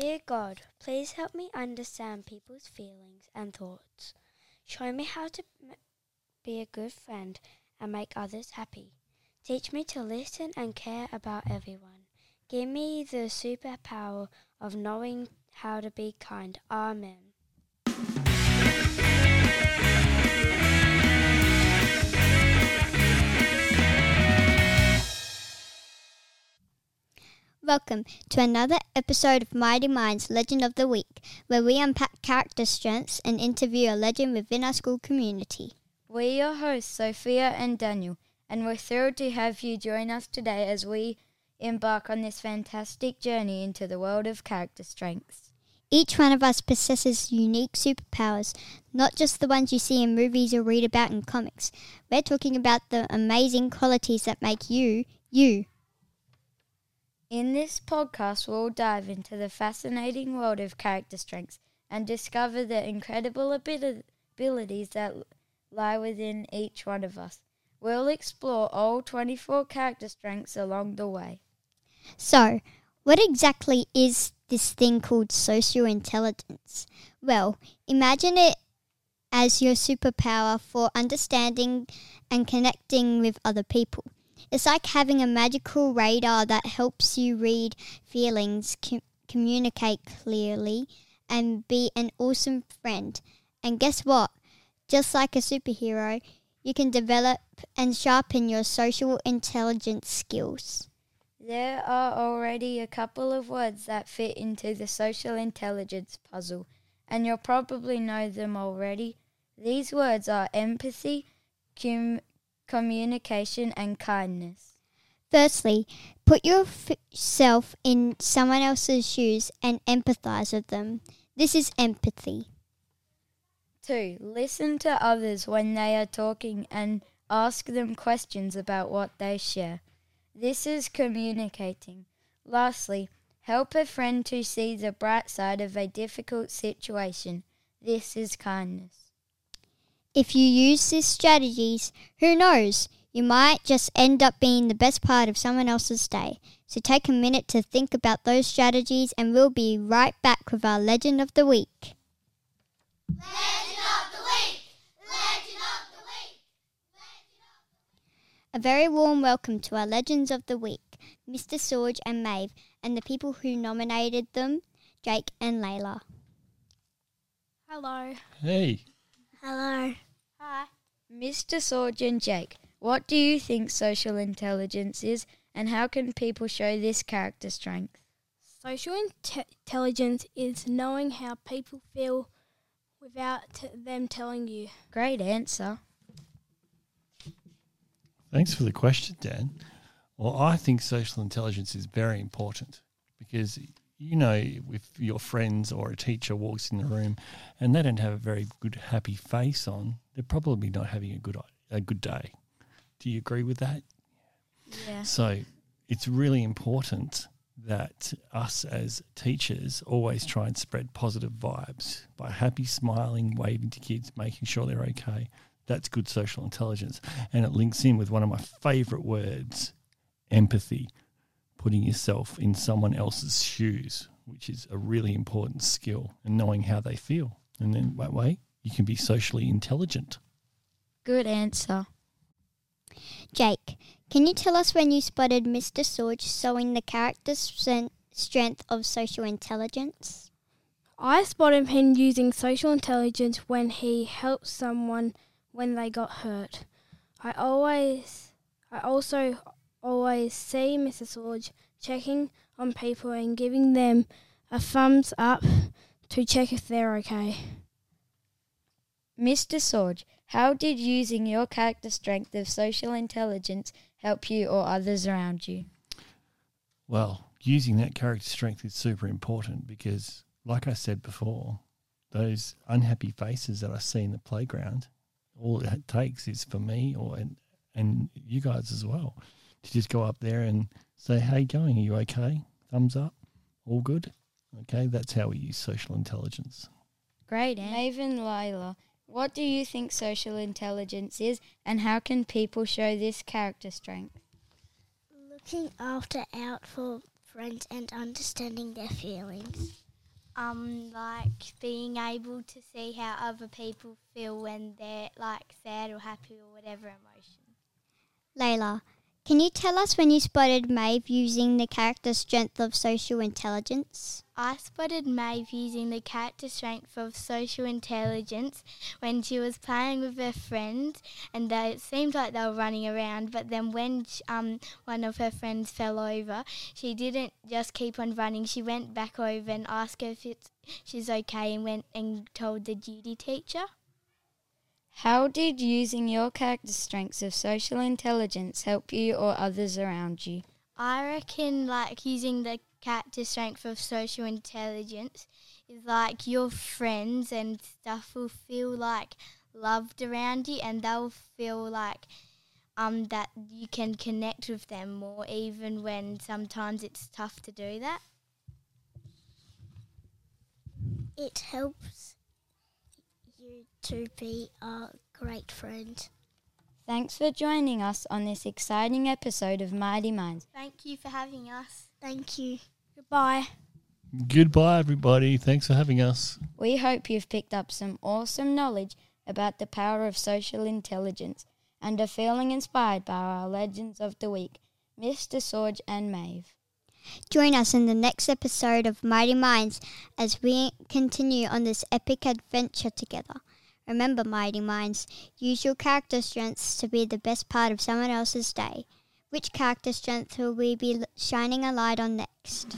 Dear God, please help me understand people's feelings and thoughts. Show me how to m- be a good friend and make others happy. Teach me to listen and care about everyone. Give me the superpower of knowing how to be kind. Amen. Welcome to another episode of Mighty Minds Legend of the Week, where we unpack character strengths and interview a legend within our school community. We're your hosts, Sophia and Daniel, and we're thrilled to have you join us today as we embark on this fantastic journey into the world of character strengths. Each one of us possesses unique superpowers, not just the ones you see in movies or read about in comics. We're talking about the amazing qualities that make you, you. In this podcast, we'll dive into the fascinating world of character strengths and discover the incredible abilities that lie within each one of us. We'll explore all 24 character strengths along the way. So, what exactly is this thing called social intelligence? Well, imagine it as your superpower for understanding and connecting with other people. It's like having a magical radar that helps you read feelings, com- communicate clearly, and be an awesome friend. And guess what? Just like a superhero, you can develop and sharpen your social intelligence skills. There are already a couple of words that fit into the social intelligence puzzle, and you'll probably know them already. These words are empathy, cum- communication, and kindness. Firstly, put yourself in someone else's shoes and empathize with them. This is empathy. Two, listen to others when they are talking and ask them questions about what they share. This is communicating. Lastly, help a friend to see the bright side of a difficult situation. This is kindness. If you use these strategies, who knows? You might just end up being the best part of someone else's day. So take a minute to think about those strategies, and we'll be right back with our Legend of the Week. Legend of the week! Legend of the week! Legend of the week! A very warm welcome to our Legends of the Week, Mr. Sorge and Maeve, and the people who nominated them, Jake and Layla. Hello. Hey, Hello. Hi. Mr. Sorge and Jake, what do you think social intelligence is, and how can people show this character strength? Social inte- intelligence is knowing how people feel without t- them telling you. Great answer. thanks for the question, Dan. Well, I think social intelligence is very important because you know if your friends or a teacher walks in the room and they don't have a very good happy face on, they're probably not having a good a good day. Do you agree with that? Yeah. So it's really important that us as teachers always try and spread positive vibes by happy, smiling, waving to kids, making sure they're okay. That's good social intelligence. And it links in with one of my favorite words empathy, putting yourself in someone else's shoes, which is a really important skill, and knowing how they feel. And then that way, you can be socially intelligent. Good answer. Jake, can you tell us when you spotted Mr. Sorge showing the character stren- strength of social intelligence? I spotted him using social intelligence when he helped someone when they got hurt. I always, I also always see Mr. Sorge checking on people and giving them a thumbs up to check if they're okay. Mr. Sorge, how did using your character strength of social intelligence help you or others around you? Well, using that character strength is super important because, like I said before, those unhappy faces that I see in the playground, all it takes is for me or and, and you guys as well to just go up there and say, "Hey, going? Are you okay? Thumbs up, all good." Okay, that's how we use social intelligence. Great. Maeve and Layla, what do you think social intelligence is and how can people show this character strength? Looking after out for friends and understanding their feelings. um like being able to see how other people feel when they're like sad or happy or whatever emotion. Layla, can you tell us when you spotted Maeve using the character strength of social intelligence? I spotted Maeve using the character strength of social intelligence when she was playing with her friends, and they, it seemed like they were running around. But then when um one of her friends fell over, she didn't just keep on running. She went back over and asked her if she's okay, and went and told the duty teacher. How did using your character strengths of social intelligence help you or others around you? I reckon like using the character strength of social intelligence is like your friends and stuff will feel like loved around you and they'll feel like um that you can connect with them more even when sometimes it's tough to do that. It helps you to be a great friend. Thanks for joining us on this exciting episode of Mighty Minds. Thank you for having us. Thank you. Goodbye. Goodbye, everybody. Thanks for having us. We hope you've picked up some awesome knowledge about the power of social intelligence and are feeling inspired by our legends of the week, Mr. Sorge and Maeve. Join us in the next episode of Mighty Minds as we continue on this epic adventure together. Remember, Mighty Minds, use your character strengths to be the best part of someone else's day. Which character strength will we be shining a light on next?